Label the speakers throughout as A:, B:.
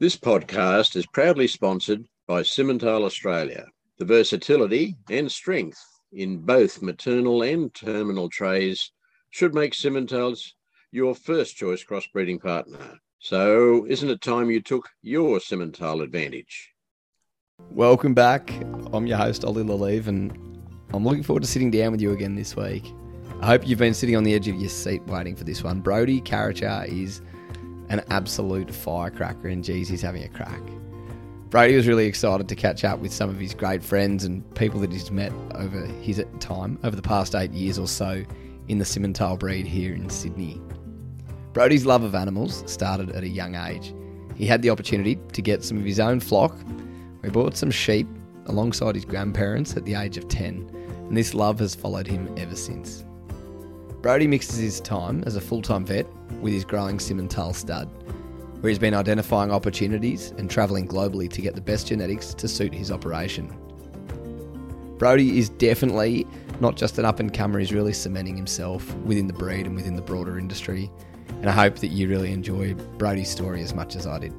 A: This podcast is proudly sponsored by Simmental Australia. The versatility and strength in both maternal and terminal trays should make Simmentals your first choice crossbreeding partner. So, isn't it time you took your Simmental advantage?
B: Welcome back. I'm your host, Ollie Lalive, and I'm looking forward to sitting down with you again this week. I hope you've been sitting on the edge of your seat waiting for this one. Brodhi Carracher is an absolute firecracker, and geez, he's having a crack. Brodhi was really excited to catch up with some of his great friends and people that he's met over his time over the past eight years or so in the Simmental breed here in Sydney. Brodhi's love of animals started at a young age. He had the opportunity to get some of his own flock. He bought some sheep alongside his grandparents at the age of 10, and this love has followed him ever since. Brodhi mixes his time as a full time vet with his growing Simmental stud, where he's been identifying opportunities and travelling globally to get the best genetics to suit his operation. Brodhi is definitely not just an up and comer, he's really cementing himself within the breed and within the broader industry. And I hope that you really enjoy Brodhi's story as much as I did.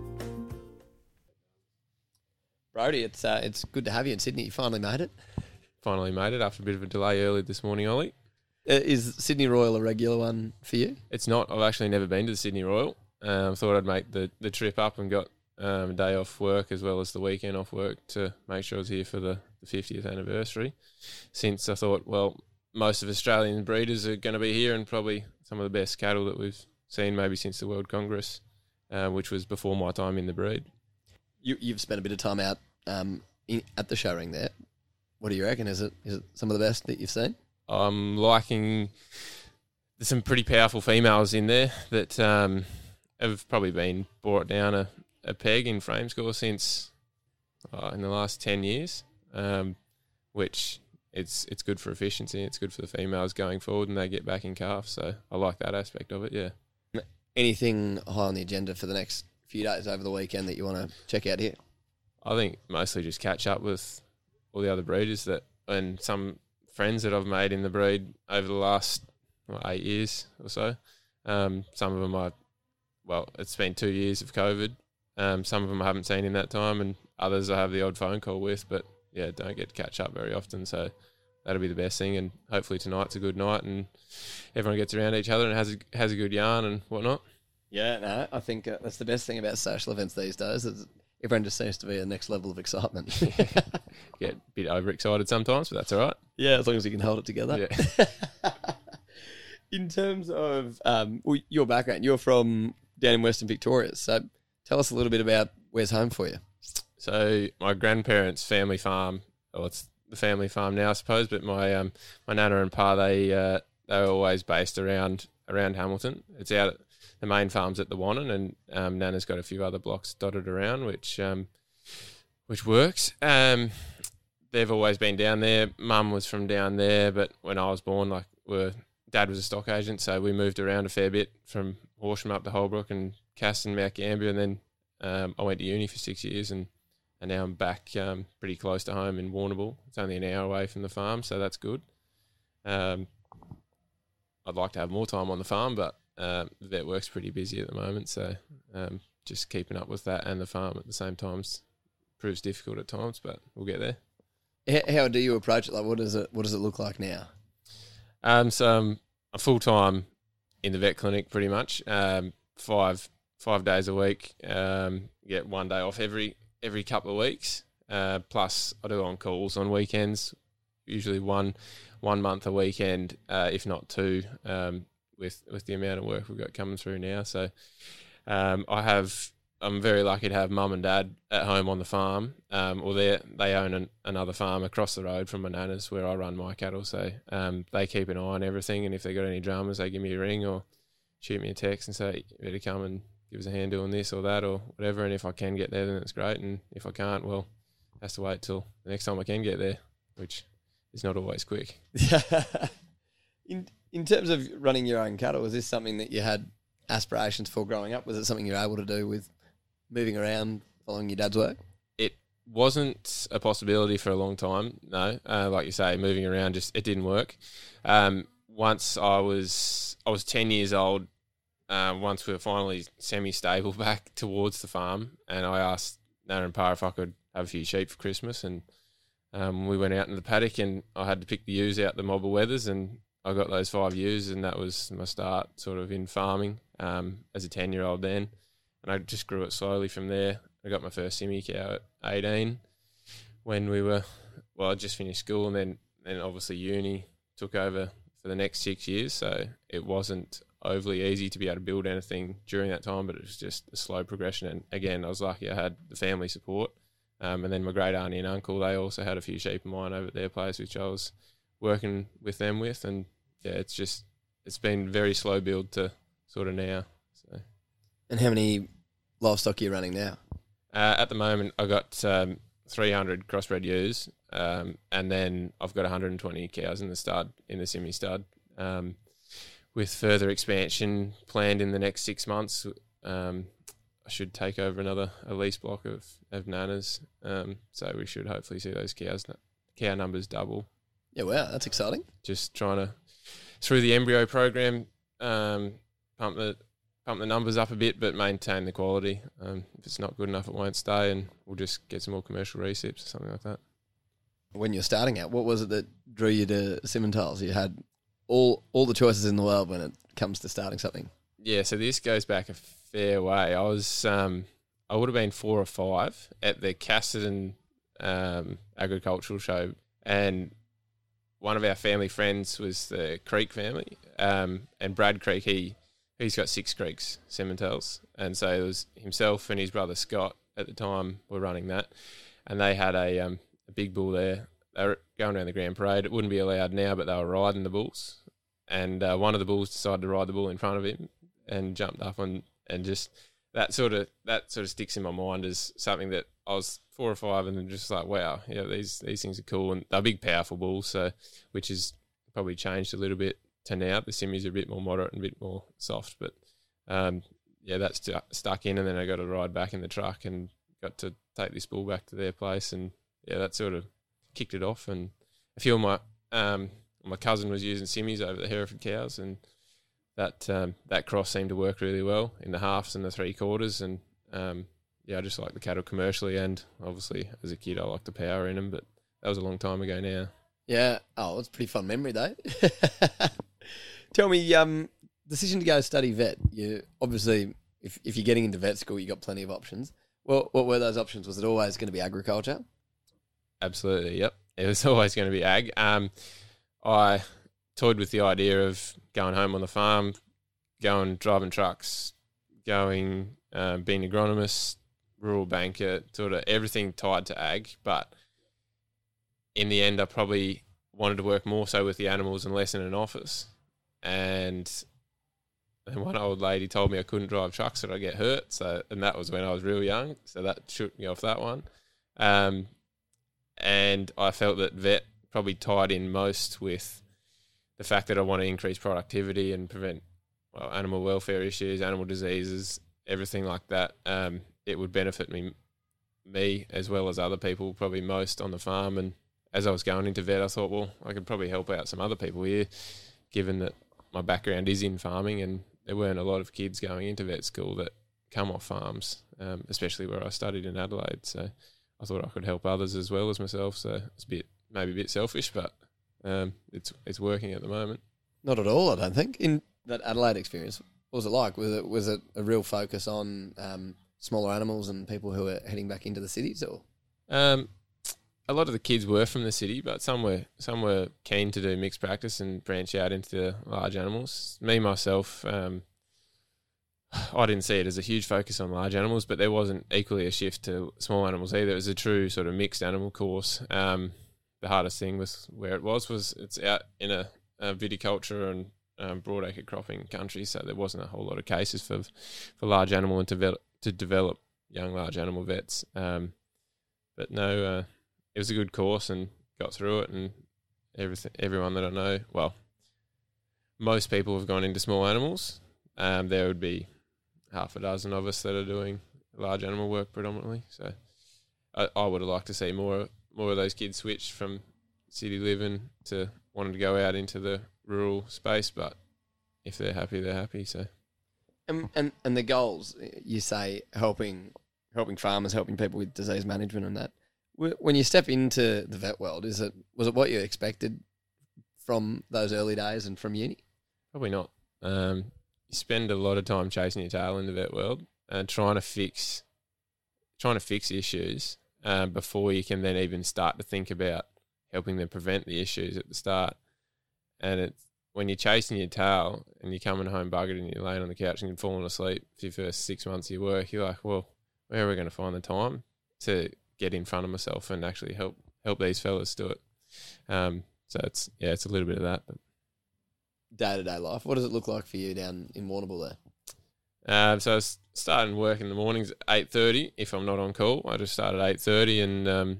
B: Brodhi, it's uh, it's good to have you in Sydney. You finally made it.
C: Finally made it after a bit of a delay early this morning, Ollie.
B: Uh, is Sydney Royal a regular one for you?
C: It's not. I've actually never been to the Sydney Royal. Um, I thought I'd make the, the trip up and got um, a day off work as well as the weekend off work to make sure I was here for the, the 50th anniversary. Since I thought, well, most of Australian breeders are going to be here and probably some of the best cattle that we've seen maybe since the World Congress, uh, which was before my time in the breed.
B: You, you've spent a bit of time out um, in, at the show ring there. What do you reckon? Is it is it some of the best that you've seen?
C: I'm liking. There's some pretty powerful females in there that um, have probably been brought down a, a peg in frame score since uh, in the last ten years, um, which it's it's good for efficiency. It's good for the females going forward, and they get back in calf. So I like that aspect of it. Yeah.
B: Anything high on the agenda for the next few days over the weekend that you want to check out here?
C: I think mostly just catch up with all the other breeders that and some friends that I've made in the breed over the last eight years or so. Um, some of them I, well, it's been two years of COVID. Um, some of them I haven't seen in that time, and others I have the odd phone call with, but yeah, don't get to catch up very often. So that'll be the best thing, and hopefully tonight's a good night, and everyone gets around each other and has a, has a good yarn and whatnot.
B: Yeah, no, I think uh, that's the best thing about social events these days. Is everyone just seems to be a next level of excitement.
C: Get a bit overexcited sometimes, but that's all right.
B: Yeah, as long as you can hold it together.
C: Yeah.
B: in terms of um, well, your background, you're from down in Western Victoria. So tell us a little bit about where's home for you.
C: So my grandparents' family farm, well, it's the family farm now, I suppose. But my um, my nana and pa, they uh, they were always based around around Hamilton. It's out at the main farm's at the Wannon, and um, Nana's got a few other blocks dotted around, which um, which works. Um, they've always been down there. Mum was from down there, but when I was born, like, were dad was a stock agent, so we moved around a fair bit from Horsham up to Holbrook and Casterton, Mount Gambier, and then um, I went to uni for six years, and and now I'm back um, pretty close to home in Warrnambool. It's only an hour away from the farm, so that's good. Um, I'd like to have more time on the farm, but um, the vet work's pretty busy at the moment, so um, just keeping up with that and the farm at the same times proves difficult at times, but we'll get there.
B: How, how do you approach it? Like, what does it what does it look like now?
C: Um, so I'm a full time in the vet clinic, pretty much. Um, five five days a week. Um, get one day off every every couple of weeks. Uh, plus, I do on calls on weekends. Usually one one month a weekend, uh, if not two. Um, with with the amount of work we've got coming through now. So um, I have I'm very lucky to have mum and dad at home on the farm, um, or they they own an, another farm across the road from my nana's where I run my cattle. So um, they keep an eye on everything, and if they got any dramas, they give me a ring or shoot me a text and say, "You better come and give us a hand doing this or that or whatever." And if I can get there, then it's great, and if I can't, well, has to wait till the next time I can get there, which is not always quick.
B: in terms of running your own cattle, was this something that you had aspirations for growing up? Was it something you were able to do with moving around, following your dad's work?
C: It wasn't a possibility for a long time. No, uh, like you say, moving around just it didn't work. Um, once I was I was ten years old, uh, once we were finally semi-stable back towards the farm, and I asked Nana and Pa if I could have a few sheep for Christmas, and um, we went out in the paddock, and I had to pick the ewes out the mobile wethers, and I got those five ewes, and that was my start sort of in farming um, as a ten-year-old then, and I just grew it slowly from there. I got my first simi cow at eighteen when we were well, I just finished school, and then then obviously uni took over for the next six years, so it wasn't overly easy to be able to build anything during that time, but it was just a slow progression. And again, I was lucky I had the family support. Um, and then my great auntie and uncle, they also had a few sheep of mine over at their place, which I was working with them with. And yeah, it's just, it's been very slow build to sort of now. So.
B: And how many livestock are you running now?
C: Uh, at the moment, I've got um, 300 crossbred ewes, um, and then I've got 120 cows in the stud, in the semi stud. Um, with further expansion planned in the next six months, um, I should take over another a lease block of of nanas. Um, so we should hopefully see those cows cow numbers double.
B: Yeah, wow, that's exciting.
C: Just trying to through the embryo program, um, pump the pump the numbers up a bit, but maintain the quality. Um, if it's not good enough, it won't stay, and we'll just get some more commercial recips or something like that.
B: When you're starting out, what was it that drew you to Simmentals? You had all all the choices in the world when it comes to starting something.
C: Yeah, so this goes back a fair way. I was um, I would have been four or five at the Casterton um, agricultural show, and one of our family friends was the Creek family, um, and Brad Creek he he's got six creeks Simmentals, and so it was himself and his brother Scott at the time were running that, and they had a um, a big bull there they were going around the Grand Parade. It wouldn't be allowed now, but they were riding the bulls. And uh, one of the bulls decided to ride the bull in front of him and jumped up on and just that sort of that sort of sticks in my mind as something that I was four or five and just like wow yeah these these things are cool and they're big powerful bulls so which has probably changed a little bit to now. The simmies are a bit more moderate and a bit more soft but um, yeah that's st- stuck in and then I got to ride back in the truck and got to take this bull back to their place and yeah that sort of kicked it off, and a few of my um, my cousin was using simmies over the Hereford cows, and that um, that cross seemed to work really well in the halves and the three quarters, and um, yeah, I just like the cattle commercially, and obviously as a kid I liked the power in them, but that was a long time ago now.
B: Yeah, oh, it's a pretty fun memory though. Tell me, um, decision to go study vet. You obviously, if if you're getting into vet school, you got plenty of options. Well, what were those options? Was it always going to be agriculture?
C: Absolutely. Yep. It was always going to be ag. Um, I toyed with the idea of going home on the farm, going driving trucks, going uh, being agronomist, rural banker, sort of everything tied to ag. But in the end, I probably wanted to work more so with the animals and less in an office. And and one old lady told me I couldn't drive trucks or I'd get hurt. So and that was when I was real young. So that shook me off that one. Um, and I felt that vet probably tied in most with the fact that I want to increase productivity and prevent well, animal welfare issues, animal diseases, everything like that. Um, it would benefit me, me as well as other people, probably most on the farm. And as I was going into vet, I thought, well, I could probably help out some other people here, given that my background is in farming, and there weren't a lot of kids going into vet school that come off farms, um, especially where I studied in Adelaide. So I thought I could help others as well as myself. So it's a bit maybe a bit selfish, but um, it's it's working at the moment.
B: Not at all, I don't think. In that Adelaide experience, what was it like? Was it was it a real focus on um, smaller animals and people who are heading back into the cities, or?
C: Um, a lot of the kids were from the city, but some were some were keen to do mixed practice and branch out into large animals. Me myself, um, I didn't see it as a huge focus on large animals, but there wasn't equally a shift to small animals either. It was a true sort of mixed animal course. Um, the hardest thing was where it was was it's out in a, a viticulture and um, broadacre cropping country, so there wasn't a whole lot of cases for for large animal and to develop, to develop young large animal vets. Um, but no, uh, it was a good course and got through it, and everything everyone that I know, well, most people have gone into small animals. Um, there would be half a dozen of us that are doing large animal work predominantly. So I, I would have liked to see more more of those kids switched from city living to wanting to go out into the rural space. But if they're happy, they're happy. So
B: And, and and the goals you say helping helping farmers, helping people with disease management and that. When you step into the vet world, is it was it what you expected from those early days and from uni?
C: Probably not. Um, you spend a lot of time chasing your tail in the vet world and trying to fix, trying to fix issues um, before you can then even start to think about helping them prevent the issues at the start. And it's when you're chasing your tail and you're coming home buggered and you're laying on the couch and you're falling asleep for your first six months of your work, you're like, well, where are we going to find the time to get in front of myself and actually help help these fellas do it? Um, so it's yeah, it's a little bit of that,
B: Day to day life. What does it look like for you down in Warrnambool there?
C: Um, so I was starting work in the mornings at eight thirty. If I'm not on call, I just start at eight thirty, and um,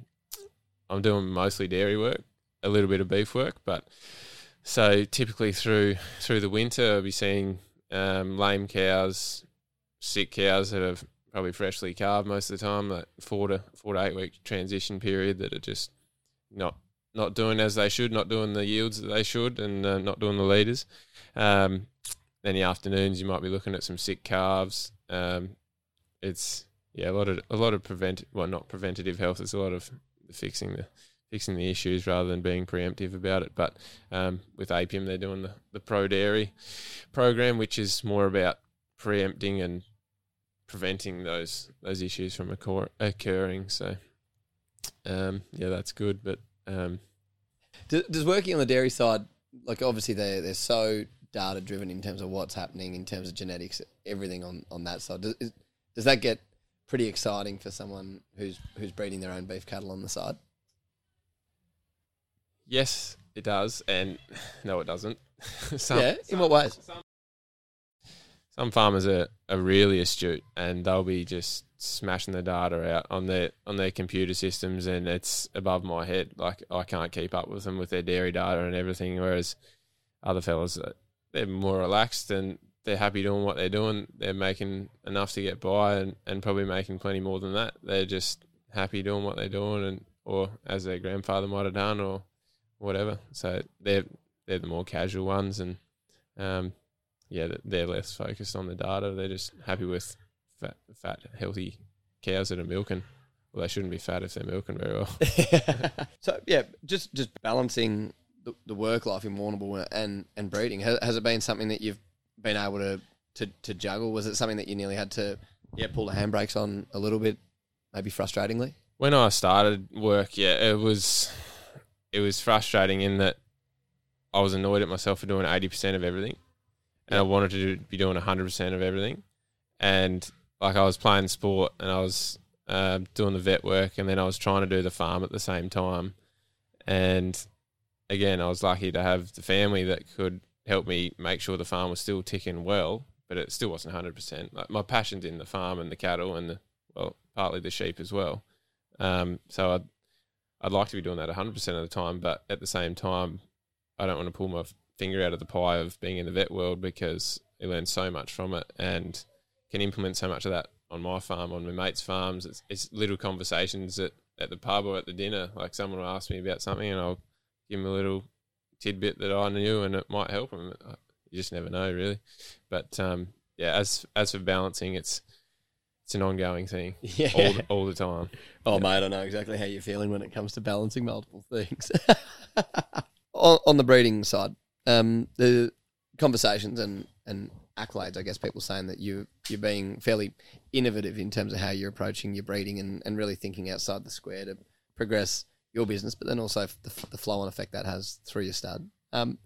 C: I'm doing mostly dairy work, a little bit of beef work. But so typically through through the winter, I'll be seeing um, lame cows, sick cows that have probably freshly calved most of the time, like four to four to eight week transition period that are just not not doing as they should, not doing the yields that they should, and uh, not doing the leaders. Um, the afternoons you might be looking at some sick calves. Um, it's yeah, a lot of a lot of prevent well not preventative health. It's a lot of fixing the fixing the issues rather than being preemptive about it. But um, with Apiam, they're doing the, the Pro Dairy program, which is more about preempting and preventing those those issues from occur- occurring. So um, yeah, that's good. But um,
B: Does, does working on the dairy side, like obviously they're they're so data driven in terms of what's happening in terms of genetics, everything on, on that side. Does, is, does that get pretty exciting for someone who's who's breeding their own beef cattle on the side?
C: yes, it does, and no, it doesn't. some,
B: yeah. In what ways?
C: some farmers are, are really astute and they'll be just smashing the data out on their on their computer systems and it's above my head like I can't keep up with them with their dairy data and everything whereas other fellas they're more relaxed and they're happy doing what they're doing they're making enough to get by and, and probably making plenty more than that they're just happy doing what they're doing and or as their grandfather might have done or whatever so they're they're the more casual ones and um, yeah, they're less focused on the data. They're just happy with fat, fat, healthy cows that are milking. Well, they shouldn't be fat if they're milking very well.
B: so yeah, just just balancing the, work life in Warrnambool and and breeding has, has it been something that you've been able to, to to juggle? Was it something that you nearly had to yeah pull the handbrakes on a little bit, maybe frustratingly?
C: when I started work, yeah, it was it was frustrating in that I was annoyed at myself for doing eighty percent of everything, and I wanted to do, be doing hundred percent of everything, and like I was playing sport and I was uh, doing the vet work, and then I was trying to do the farm at the same time, and again, I was lucky to have the family that could help me make sure the farm was still ticking well, but it still wasn't hundred percent. Like my passion's in the farm and the cattle and the well, partly the sheep as well. Um, so I'd I'd like to be doing that hundred percent of the time, but at the same time, I don't want to pull my finger out of the pie of being in the vet world because I learn so much from it and can implement so much of that on my farm, on my mates' farms. It's, it's little conversations at, at the pub or at the dinner. Like someone will ask me about something and I'll give them a little tidbit that I knew and it might help him. You just never know, really. But um, yeah, as as for balancing, it's it's an ongoing thing
B: Yeah.
C: all, all the time.
B: Oh, mate, I know exactly how you're feeling when it comes to balancing multiple things. on, on the breeding side, um, the conversations and, and accolades, I guess people saying that you you're being fairly innovative in terms of how you're approaching your breeding and, and really thinking outside the square to progress your business, but then also the, the flow on effect that has through your stud. Um,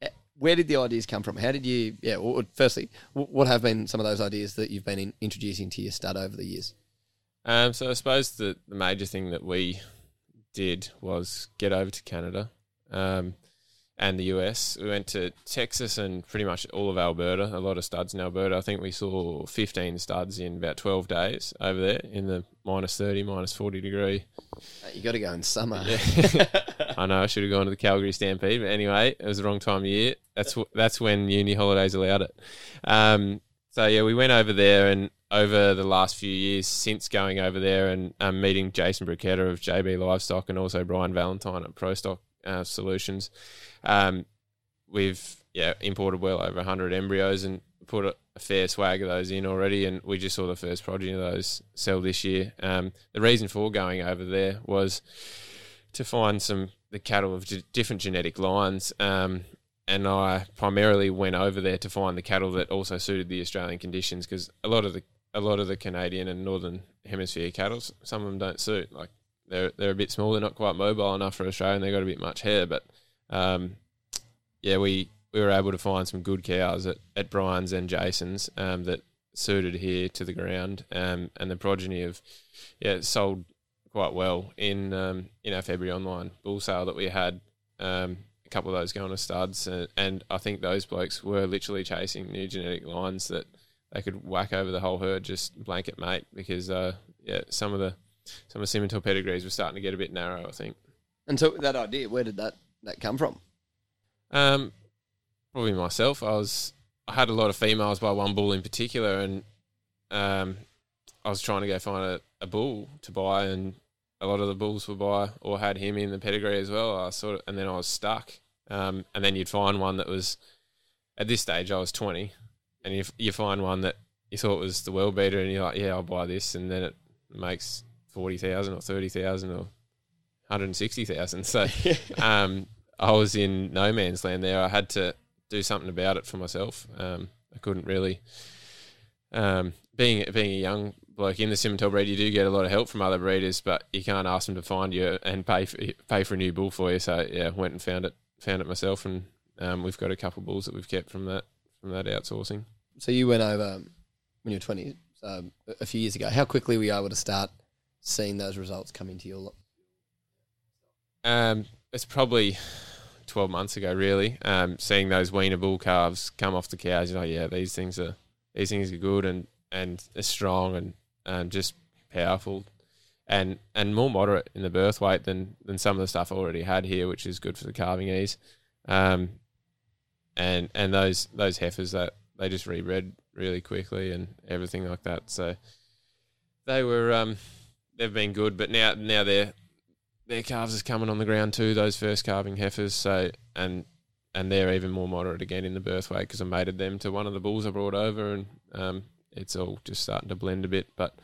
B: eh, where did the ideas come from? How did you? Yeah. Firstly, wh- what have been some of those ideas that you've been in, introducing to your stud over the years?
C: Um, so I suppose the, the major thing that we did was get over to Canada um, and the US. We went to Texas and pretty much all of Alberta, a lot of studs in Alberta. I think we saw 15 studs in about 12 days over there in the minus 30, minus 40 degree.
B: You got to go in summer.
C: I know I should have gone to the Calgary Stampede, but anyway, it was the wrong time of year. That's that's when uni holidays allowed it. Um, so yeah, we went over there, and over the last few years, since going over there and um, meeting Jason Bruchetta of JB Livestock and also Brian Valentine at Pro Stock uh, Solutions, um, we've yeah imported well over 100 embryos, and put a, a fair swag of those in already, and we just saw the first progeny of those sell this year. Um, the reason for going over there was to find some the cattle of g- different genetic lines. Um, and I primarily went over there to find the cattle that also suited the Australian conditions because a lot of the a lot of the Canadian and Northern Hemisphere cattle, some of them don't suit. Like they're they're a bit small, they're not quite mobile enough for Australia, and they've got a bit much hair. But um, yeah, we we were able to find some good cows at, at Brian's and Jason's um, that suited here to the ground, um, and the progeny of yeah sold quite well in um, in our February online bull sale that we had. Um, a couple of those going to studs, and, and I think those blokes were literally chasing new genetic lines that they could whack over the whole herd just blanket mate because uh, yeah some of the some of Simmental pedigrees were starting to get a bit narrow. I think.
B: And so that idea, where did that that come from?
C: Um, probably myself. I was I had a lot of females by one bull in particular, and um, I was trying to go find a, a bull to buy, and a lot of the bulls were by or had him in the pedigree as well. I sort of, and then I was stuck. Um, and then you'd find one that was at this stage I was twenty, and you you find one that you thought was the world beater, and you're like, yeah, I'll buy this, and then it makes forty thousand or thirty thousand or hundred and sixty thousand. So um, I was in no man's land there. I had to do something about it for myself. Um, I couldn't really. Um, being being a young bloke in the Simmental breed, you do get a lot of help from other breeders, but you can't ask them to find you and pay for, pay for a new bull for you. So yeah, went and found it found it myself, and um, we've got a couple of bulls that we've kept from that from that outsourcing.
B: So you went over when you were twenty, so a few years ago. How quickly were you able to start seeing those results come into your?
C: Um, it's probably twelve months ago, really. Um, seeing those weaner bull calves come off the cows, you know, yeah, these things are these things are good and and strong and um, just powerful, and and more moderate in the birth weight than than some of the stuff I already had here, which is good for the calving ease. Um, and and those those heifers that they just rebred really quickly and everything like that. So they were um, they've been good, but now now they're their calves is coming on the ground too. Those first calving heifers, so and and they're even more moderate again in the birth weight because I mated them to one of the bulls I brought over, and um, it's all just starting to blend a bit. But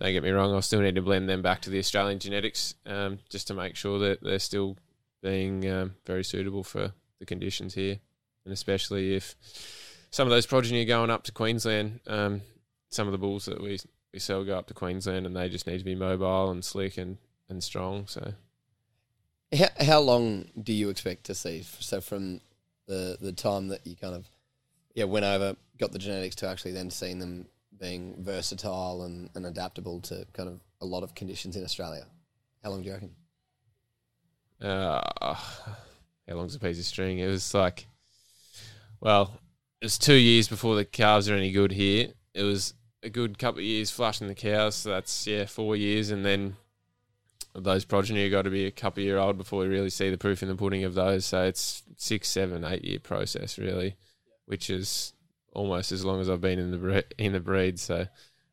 C: don't get me wrong, I'll still need to blend them back to the Australian genetics um, just to make sure that they're still being um, very suitable for the conditions here, and especially if some of those progeny are going up to Queensland. Um, some of the bulls that we we sell go up to Queensland, and they just need to be mobile and slick and, and strong. So
B: how, how long do you expect to see? So from the the time that you kind of yeah went over, got the genetics to actually then seeing them being versatile and, and adaptable to kind of a lot of conditions in Australia. How long do you reckon?
C: uh, how long's a piece of string? It was like, well, it was two years before the calves are any good here. It was a good couple of years flushing the cows. So that's yeah, four years, and then those progeny have got to be a couple of year old before we really see the proof in the pudding of those. So it's six, seven, eight year process really, which is almost as long as I've been in the bre- in the breed. So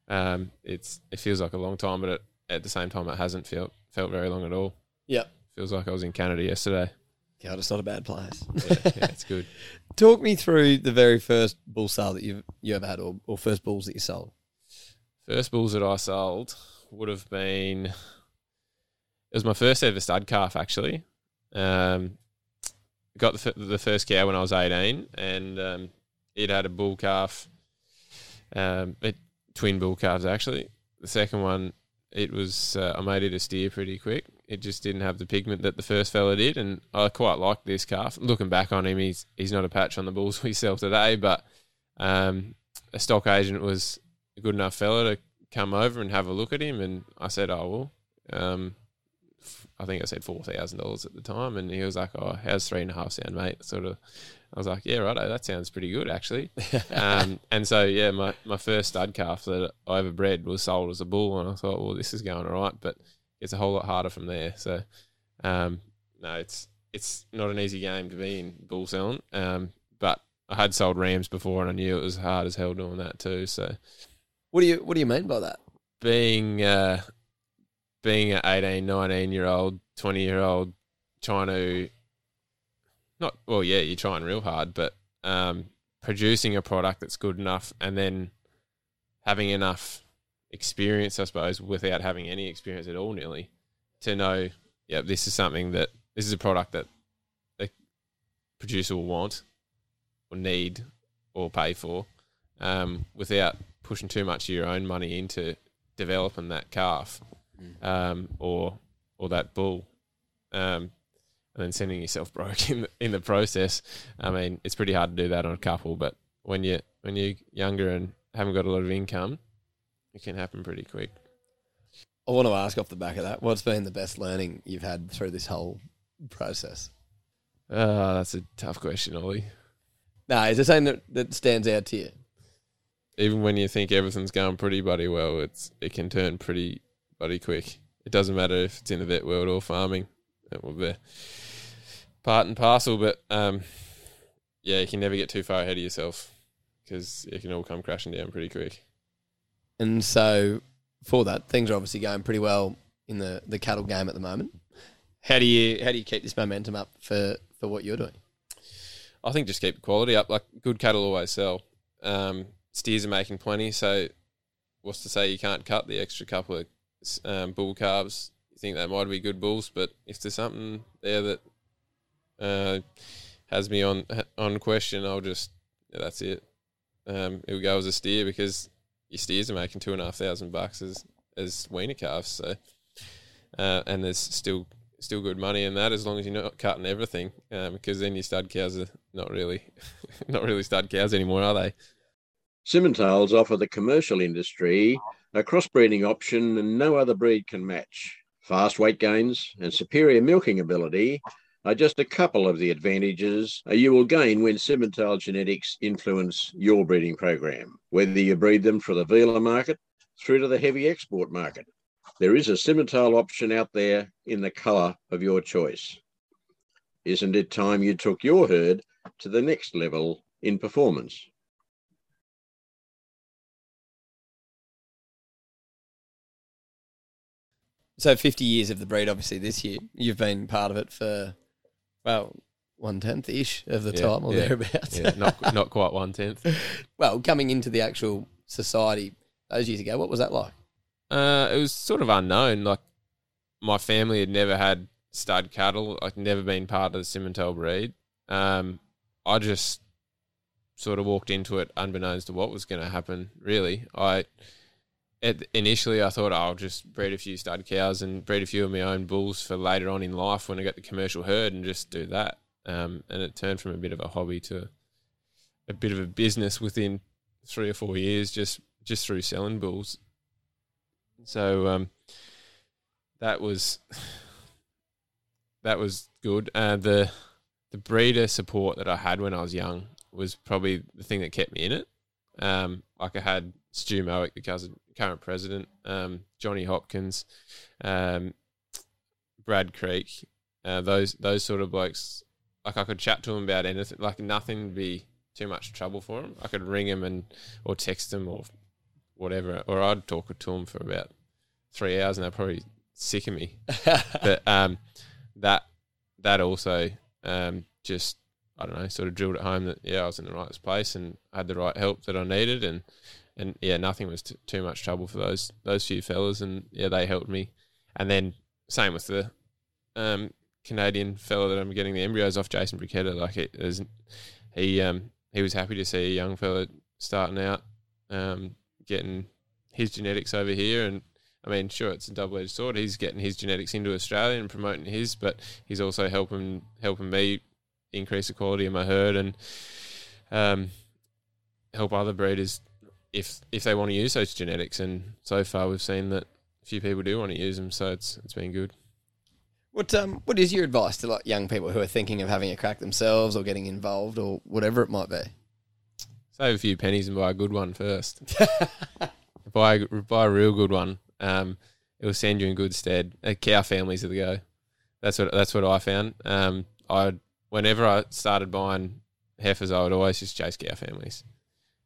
C: um, it's it feels like a long time, but it, at the same time, it hasn't felt felt very long at all.
B: Yep.
C: Feels like I was in Canada yesterday.
B: God, it's not a bad place.
C: Yeah, yeah it's good.
B: Talk me through the very first bull sale that you you ever had, or, or first bulls that you sold.
C: First bulls that I sold would have been. It was my first ever stud calf, actually. Um, got the, f- the first cow when I was 18, and um, it had a bull calf, um, it, twin bull calves, actually. The second one, it was, uh, I made it a steer pretty quick. It just didn't have the pigment that the first fella did, and I quite liked this calf. Looking back on him, he's he's not a patch on the bulls we sell today, but um, a stock agent was a good enough fella to come over and have a look at him, and I said, "Oh well." Um, I think I said four thousand dollars at the time, and he was like, "Oh, how's three and a half sound, mate?" Sort of. I was like, "Yeah, righto, that sounds pretty good, actually." um, and so, yeah, my, my first stud calf that I ever bred was sold as a bull, and I thought, "Well, this is going all right," but it's a whole lot harder from there. So, um, no, it's it's not an easy game to be in bull selling. Um, but I had sold rams before, and I knew it was hard as hell doing that too. So,
B: What do you What do you mean by that?
C: being uh, being an 18, 19 year old, 20 year old, trying to not well, yeah, you're trying real hard, but um, producing a product that's good enough, and then having enough experience, I suppose, without having any experience at all, nearly, to know, yeah, this is something that this is a product that the producer will want or need or pay for, um, without pushing too much of your own money into developing that calf um, or or that bull, um, and then sending yourself broke in the, in the process. I mean, it's pretty hard to do that on a couple, but when you when you're younger and haven't got a lot of income, it can happen pretty quick.
B: I want to ask off the back of that, what's been the best learning you've had through this whole process?
C: Uh, that's a tough question, Ollie.
B: No, is there something that, that stands out to you?
C: Even when you think everything's going pretty bloody well, it's it can turn pretty bloody quick. It doesn't matter if it's in the vet world or farming. It will be part and parcel, but um, yeah, you can never get too far ahead of yourself because it can all come crashing down pretty quick.
B: And so for that, things are obviously going pretty well in the, the cattle game at the moment. How do you how do you keep this momentum up for, for what you're doing?
C: I think just keep the quality up. Like good cattle always sell. Um, steers are making plenty, so what's to say you can't cut the extra couple of um, bull calves? You think they might be good bulls, but if there's something there that uh, has me on on question, I'll just yeah, that's it. Um, it'll go as a steer because your steers are making two and a half thousand bucks as as weaner calves. So, uh, and there's still still good money in that as long as you're not cutting everything, um, because then your stud cows are not really not really stud cows anymore, are they?
A: Simmentals offer the commercial industry a crossbreeding option and no other breed can match. Fast weight gains and superior milking ability are just a couple of the advantages you will gain when Simmental genetics influence your breeding program, whether you breed them for the vealer market through to the heavy export market. There is a Simmental option out there in the colour of your choice. Isn't it time you took your herd to the next level in performance?
B: So 50 years of the breed, obviously, this year. You've been part of it for, well, one tenth ish of the
C: Yeah,
B: time or
C: yeah,
B: thereabouts.
C: Yeah, not not quite one tenth.
B: well, coming into the actual society those years ago, what was that like?
C: Uh, it was sort of unknown. Like my family had never had stud cattle. I'd never been part of the Simmental breed. Um, I just sort of walked into it unbeknownst to what was going to happen. Really, I at, initially I thought I'll just breed a few stud cows and breed a few of my own bulls for later on in life when I get the commercial herd and just do that. Um, and it turned from a bit of a hobby to a bit of a business within three or four years, just just through selling bulls. So um, that was that was good. Uh, the the breeder support that I had when I was young was probably the thing that kept me in it. Um, like I had Stu Mowick, the current president, um, Johnny Hopkins, um, Brad Creek, uh, those those sort of blokes. Like I could chat to them about anything. Like nothing would be too much trouble for them. I could ring them and or text them or whatever, or I'd talk to them for about three hours, and they're probably sick of me. but um, that that also um, just I don't know, sort of drilled at home that yeah, I was in the right place and I had the right help that I needed, and and yeah, nothing was t- too much trouble for those those few fellas, and yeah, they helped me. And then same with the um, Canadian fella that I'm getting the embryos off, Jason Briquetta. Like it is, he um, he was happy to see a young fella starting out, um, getting his genetics over here, and I mean, sure, it's a double edged sword. He's getting his genetics into Australia and promoting his, but he's also helping helping me increase the quality of my herd and um, help other breeders if if they want to use those genetics. And so far, we've seen that a few people do want to use them, so it's it's been good.
B: What um what is your advice to like young people who are thinking of having a crack themselves or getting involved or whatever it might be?
C: Save a few pennies and buy a good one first. buy buy a real good one. Um, it will send you in good stead. Uh, cow families are the go. That's what that's what I found. Um, I whenever I started buying heifers, I would always just chase cow families.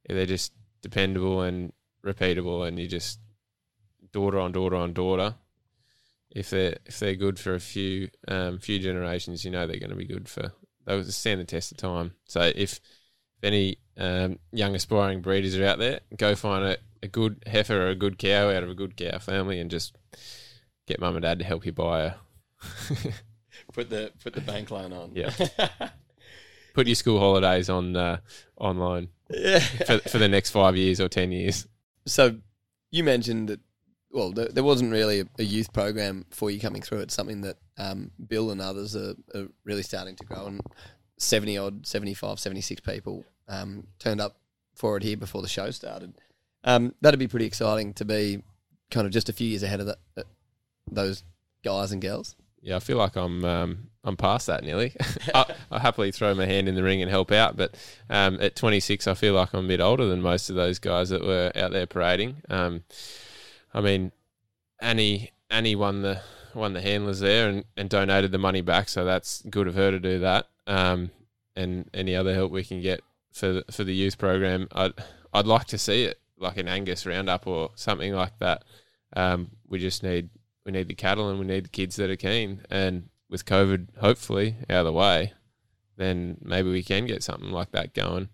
C: Yeah, they're just dependable and repeatable, and you just daughter on daughter on daughter. If they're if they're good for a few um, few generations, you know they're going to be good for. They will stand the test of time. So if if any um, young aspiring breeders are out there, go find a, a good heifer or a good cow out of a good cow family, and just get mum and dad to help you buy a.
B: put the put the bank loan on.
C: Yeah. Put your school holidays on uh, online
B: yeah.
C: for, for the next five years or ten years.
B: So you mentioned that. Well, there, there wasn't really a, a youth program for you coming through. It's something that um, Bill and others are, are really starting to grow. And 70 odd, 75, 76 people um, turned up for it here before the show started. Um, that'd be pretty exciting to be kind of just a few years ahead of that, uh, those guys and girls.
C: Yeah, I feel like I'm um, I'm past that nearly. I, I happily throw my hand in the ring and help out, but um, at 26, I feel like I'm a bit older than most of those guys that were out there parading. Um, I mean, Annie Annie won the won the handlers there and, and donated the money back, so that's good of her to do that. Um, and any other help we can get for the, for the youth program, I'd I'd like to see it like an Angus roundup or something like that. Um, we just need we need the cattle and we need the kids that are keen. And with COVID hopefully out of the way, then maybe we can get something like that going.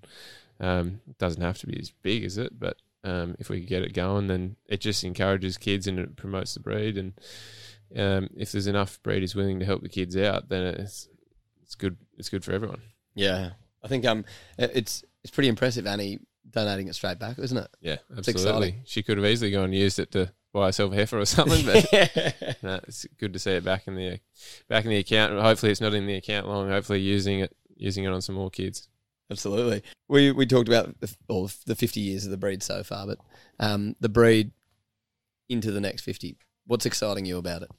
C: Um, it doesn't have to be as big as it, but um, if we could get it going, then it just encourages kids and it promotes the breed. And um, if there's enough breeders willing to help the kids out, then it's it's good. It's good for everyone.
B: Yeah, I think um, it's it's pretty impressive, Annie donating it straight back, isn't it?
C: Yeah, absolutely. She could have easily gone and used it to buy a heifer or something, but no, it's good to see it back in the back in the account. Hopefully, it's not in the account long. Hopefully, using it using it on some more kids.
B: Absolutely. We we talked about the, all the fifty years of the breed so far, but um, the breed into the next fifty. What's exciting you about it?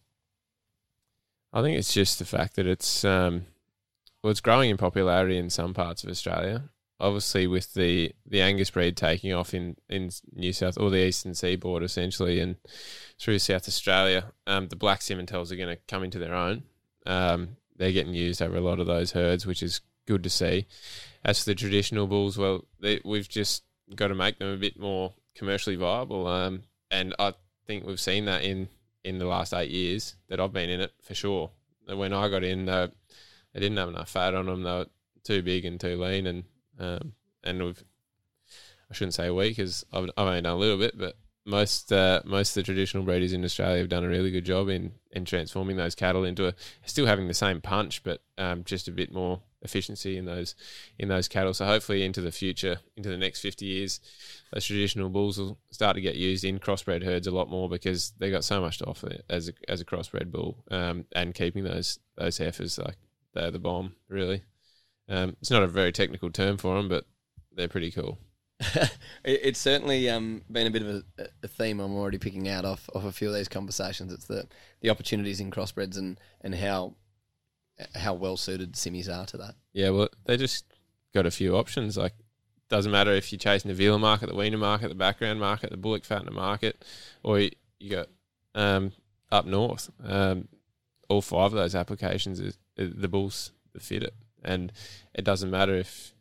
C: I think it's just the fact that it's um, well, it's growing in popularity in some parts of Australia. Obviously, with the, the Angus breed taking off in, in New South or the eastern seaboard, essentially, and through South Australia, um, the black Simmentals are going to come into their own. Um, they're getting used over a lot of those herds, which is good to see. As for the traditional bulls, well, they, we've just got to make them a bit more commercially viable. Um, and I think we've seen that in, in the last eight years that I've been in it for sure. When I got in, uh, they didn't have enough fat on them. They were too big and too lean, and um, and we've I shouldn't say we because I've, I've only done a little bit, but most uh, most of the traditional breeders in Australia have done a really good job in in transforming those cattle into a still having the same punch, but um, just a bit more efficiency in those in those cattle. So hopefully into the future, into the next fifty years, those traditional bulls will start to get used in crossbred herds a lot more because they got so much to offer as a as a crossbred bull, um, and keeping those those heifers like they're the bomb, really. Um, it's not a very technical term for them, but they're pretty cool.
B: it's certainly um, been a bit of a, a, theme I'm already picking out off, off a few of these conversations. It's the, the opportunities in crossbreds and, and how how well suited simmies are to that.
C: Yeah, well, they just got a few options. Like, doesn't matter if you're chasing the vealer market, the Weaner market, the background market, the Bullock fattener market, or you, you got um, up north. Um, all five of those applications is, is the bulls that fit it, and it doesn't matter if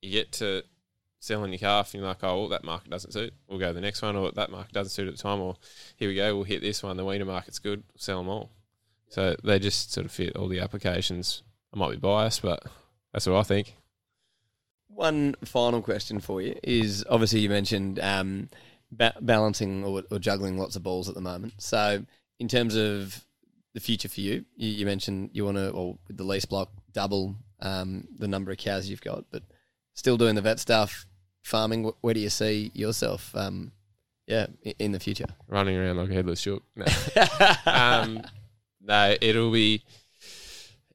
C: you get to selling your calf and you're like, oh, well, that market doesn't suit. We'll go to the next one, or that market doesn't suit at the time, or here we go, we'll hit this one. The weaner market's good, sell them all. So they just sort of fit all the applications. I might be biased, but that's what I think.
B: One final question for you is obviously you mentioned um, ba- balancing or, or juggling lots of balls at the moment. So in terms of the future for you? You, you mentioned you want to, or with the lease block, double um, the number of cows you've got, but still doing the vet stuff, farming. Where do you see yourself? Um, yeah, in the future,
C: running around like a headless chook. No, um, no, it'll be.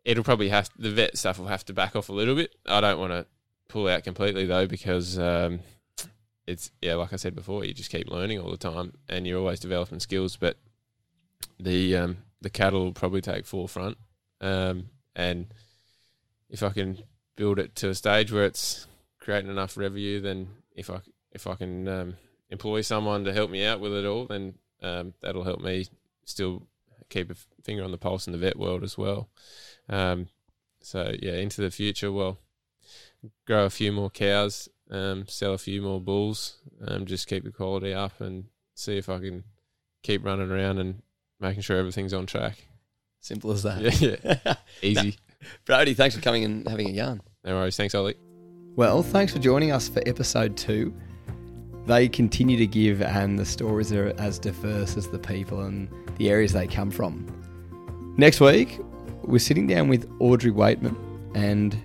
C: It'll probably have the vet stuff will have to back off a little bit. I don't want to pull out completely though because um, it's yeah, like I said before, you just keep learning all the time and you're always developing skills. But the um, the cattle will probably take forefront. Um, and if I can build it to a stage where it's creating enough revenue, then if I if I can um, employ someone to help me out with it all, then um, that'll help me still keep a finger on the pulse in the vet world as well. Um, so yeah, into the future, well, grow a few more cows, um, sell a few more bulls, um, just keep the quality up, and see if I can keep running around and making sure everything's on track.
B: Simple as that.
C: Yeah, yeah. easy.
B: Brodhi, thanks for coming and having a yarn.
C: No worries. Thanks, Ollie.
B: Well, thanks for joining us for episode two. They continue to give, and the stories are as diverse as the people and the areas they come from. Next week, we're sitting down with Audrey Waitman, and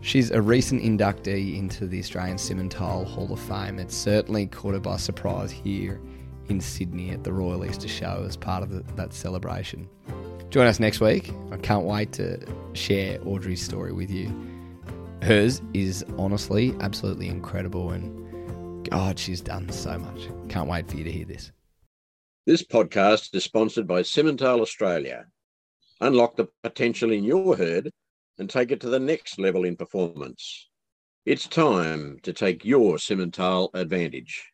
B: she's a recent inductee into the Australian Simmental Hall of Fame. It certainly caught her by surprise here in Sydney at the Royal Easter Show as part of the, that celebration. Join us next week. I can't wait to share Audrey's story with you. Hers is honestly absolutely incredible, and God, she's done so much. Can't wait for you to hear this.
A: This podcast is sponsored by Simmental Australia. Unlock the potential in your herd and take it to the next level in performance. It's time to take your Simmental advantage.